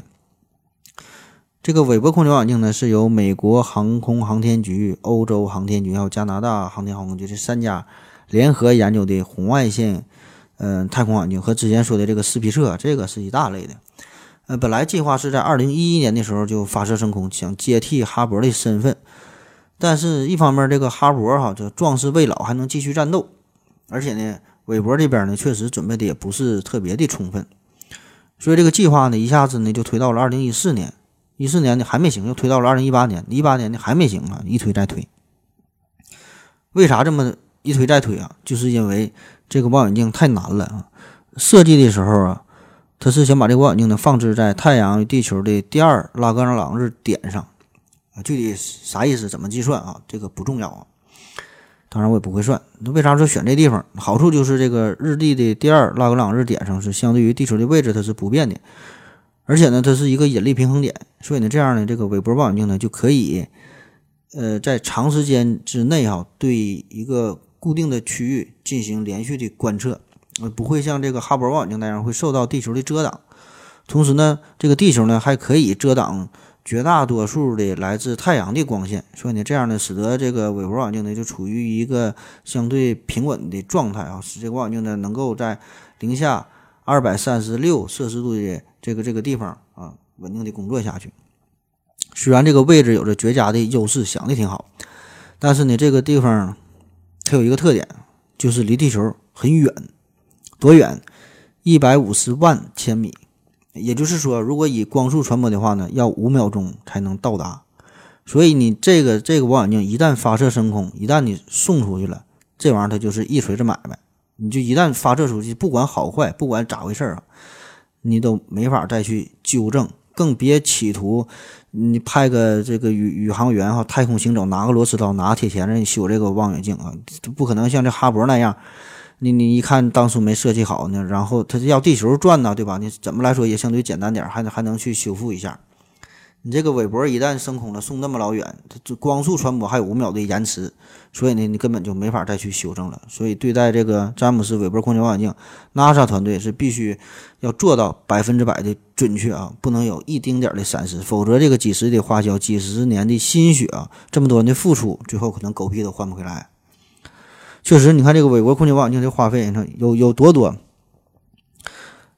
Speaker 2: 这个韦伯空间望远镜呢，是由美国航空航天局、欧洲航天局还有加拿大航天航空局这三家联合研究的红外线嗯太空望远镜，和之前说的这个斯皮策，这个是一大类的。呃，本来计划是在二零一一年的时候就发射升空，想接替哈勃的身份。但是，一方面这个哈勃哈这壮士未老，还能继续战斗，而且呢，韦伯这边呢确实准备的也不是特别的充分，所以这个计划呢一下子呢就推到了二零一四年，一四年呢还没行，又推到了二零一八年，一八年呢还没行啊，一推再推。为啥这么一推再推啊？就是因为这个望远镜太难了啊，设计的时候啊。他是想把这个望远镜呢放置在太阳与地球的第二拉格朗日点上，啊，具体啥意思、怎么计算啊？这个不重要啊。当然我也不会算。那为啥说选这地方？好处就是这个日地的第二拉格朗日点上是相对于地球的位置它是不变的，而且呢它是一个引力平衡点，所以呢这样呢这个韦伯望远镜呢就可以，呃，在长时间之内哈对一个固定的区域进行连续的观测。不会像这个哈勃望远镜那样会受到地球的遮挡，同时呢，这个地球呢还可以遮挡绝大多数的来自太阳的光线，所以呢，这样呢使得这个韦伯望远镜呢就处于一个相对平稳的状态啊，使这个望远镜呢能够在零下二百三十六摄氏度的这个这个地方啊稳定的工作下去。虽然这个位置有着绝佳的优势，想的挺好，但是呢，这个地方它有一个特点，就是离地球很远，多远？一百五十万千米。也就是说，如果以光速传播的话呢，要五秒钟才能到达。所以你这个这个望远镜一旦发射升空，一旦你送出去了，这玩意儿它就是一锤子买卖。你就一旦发射出去，不管好坏，不管咋回事儿啊，你都没法再去纠正，更别企图你派个这个宇宇航员哈，太空行走，拿个螺丝刀，拿个铁钳子你修这个望远镜啊，不可能像这哈勃那样。你你一看当初没设计好呢，然后它要地球转呢，对吧？你怎么来说也相对简单点，还能还能去修复一下。你这个韦伯一旦升空了，送那么老远，它这光速传播还有五秒的延迟，所以呢，你根本就没法再去修正了。所以对待这个詹姆斯韦伯空间望远镜，NASA 团队是必须要做到百分之百的准确啊，不能有一丁点的闪失，否则这个几十的花销、几十年的心血啊，这么多人的付出，最后可能狗屁都换不回来。确实，你看这个韦伯空间望远镜的花费，你看有有多多？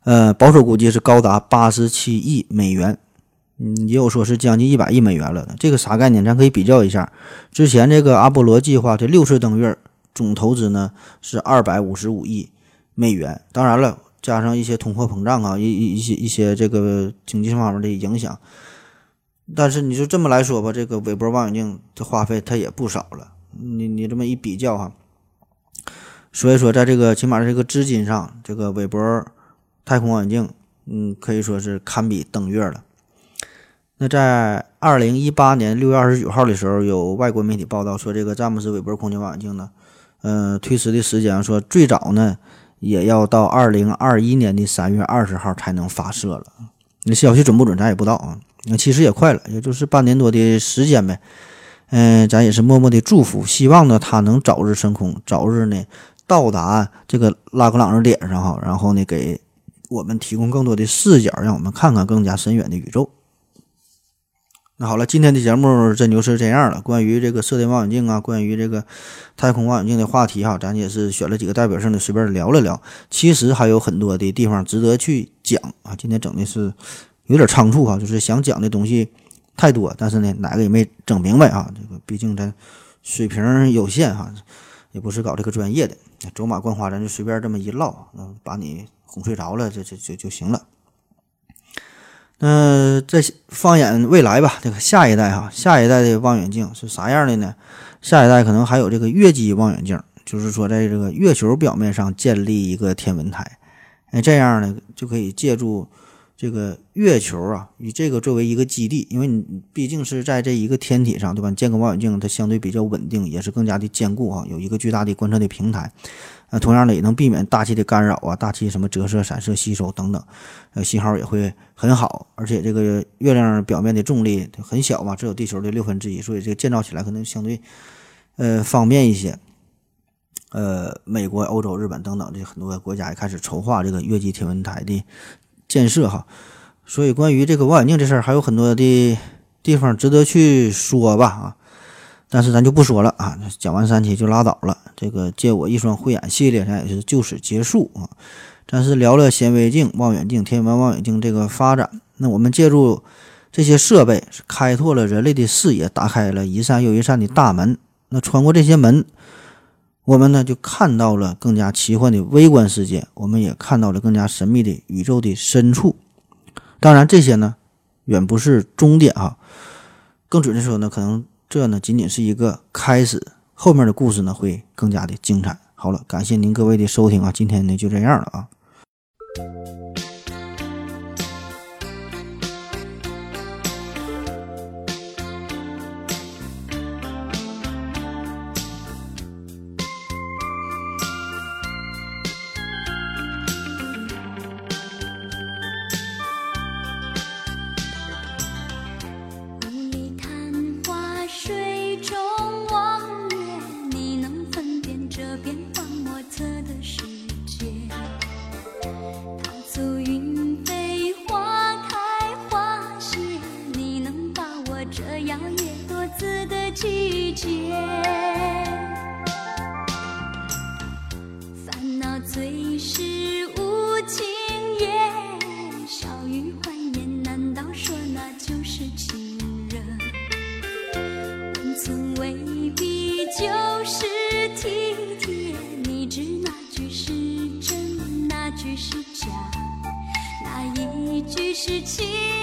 Speaker 2: 呃，保守估计是高达八十七亿美元，嗯，也有说是将近一百亿美元了。这个啥概念？咱可以比较一下，之前这个阿波罗计划的六次登月总投资呢是二百五十五亿美元。当然了，加上一些通货膨胀啊，一一一些一些这个经济方面的影响，但是你就这么来说吧，这个韦伯望远镜的花费它也不少了。你你这么一比较哈。所以说，在这个起码这个资金上，这个韦伯太空望远镜，嗯，可以说是堪比登月了。那在二零一八年六月二十九号的时候，有外国媒体报道说，这个詹姆斯韦伯空间望远镜呢，呃，推迟的时间说最早呢也要到二零二一年的三月二十号才能发射了。那消息准不准，咱也不知道啊。那其实也快了，也就是半年多的时间呗。嗯，咱也是默默的祝福，希望呢它能早日升空，早日呢。到达这个拉格朗日点上哈，然后呢，给我们提供更多的视角，让我们看看更加深远的宇宙。那好了，今天的节目真就是这样了。关于这个射电望远镜啊，关于这个太空望远镜的话题哈，咱也是选了几个代表性的，随便聊了聊。其实还有很多的地方值得去讲啊。今天整的是有点仓促哈，就是想讲的东西太多，但是呢，哪个也没整明白啊。这个毕竟咱水平有限哈，也不是搞这个专业的。走马观花，咱就随便这么一唠，嗯，把你哄睡着了，这这就就行了。那再放眼未来吧，这个下一代哈，下一代的望远镜是啥样的呢？下一代可能还有这个月基望远镜，就是说在这个月球表面上建立一个天文台，哎，这样呢就可以借助。这个月球啊，以这个作为一个基地，因为你毕竟是在这一个天体上，对吧？建个望远镜，它相对比较稳定，也是更加的坚固啊，有一个巨大的观测的平台。呃，同样的也能避免大气的干扰啊，大气什么折射、散射、吸收等等，呃，信号也会很好。而且这个月亮表面的重力很小嘛，只有地球的六分之一，所以这个建造起来可能相对呃方便一些。呃，美国、欧洲、日本等等这很多国家也开始筹划这个月基天文台的。建设哈，所以关于这个望远镜这事儿，还有很多的地方值得去说吧啊，但是咱就不说了啊，讲完三期就拉倒了。这个借我一双慧眼系列，咱也是就此结束啊。但是聊了显微镜、望远镜、天文望远镜这个发展，那我们借助这些设备，是开拓了人类的视野，打开了一扇又一扇的大门。那穿过这些门。我们呢就看到了更加奇幻的微观世界，我们也看到了更加神秘的宇宙的深处。当然，这些呢远不是终点啊，更准确说呢，可能这呢仅仅是一个开始，后面的故事呢会更加的精彩。好了，感谢您各位的收听啊，今天呢就这样了啊。
Speaker 5: 月落子的季节烦恼最是无情夜笑语欢颜难道说那就是情人温存未必就是体贴你知哪句是真哪句是假哪一句是情。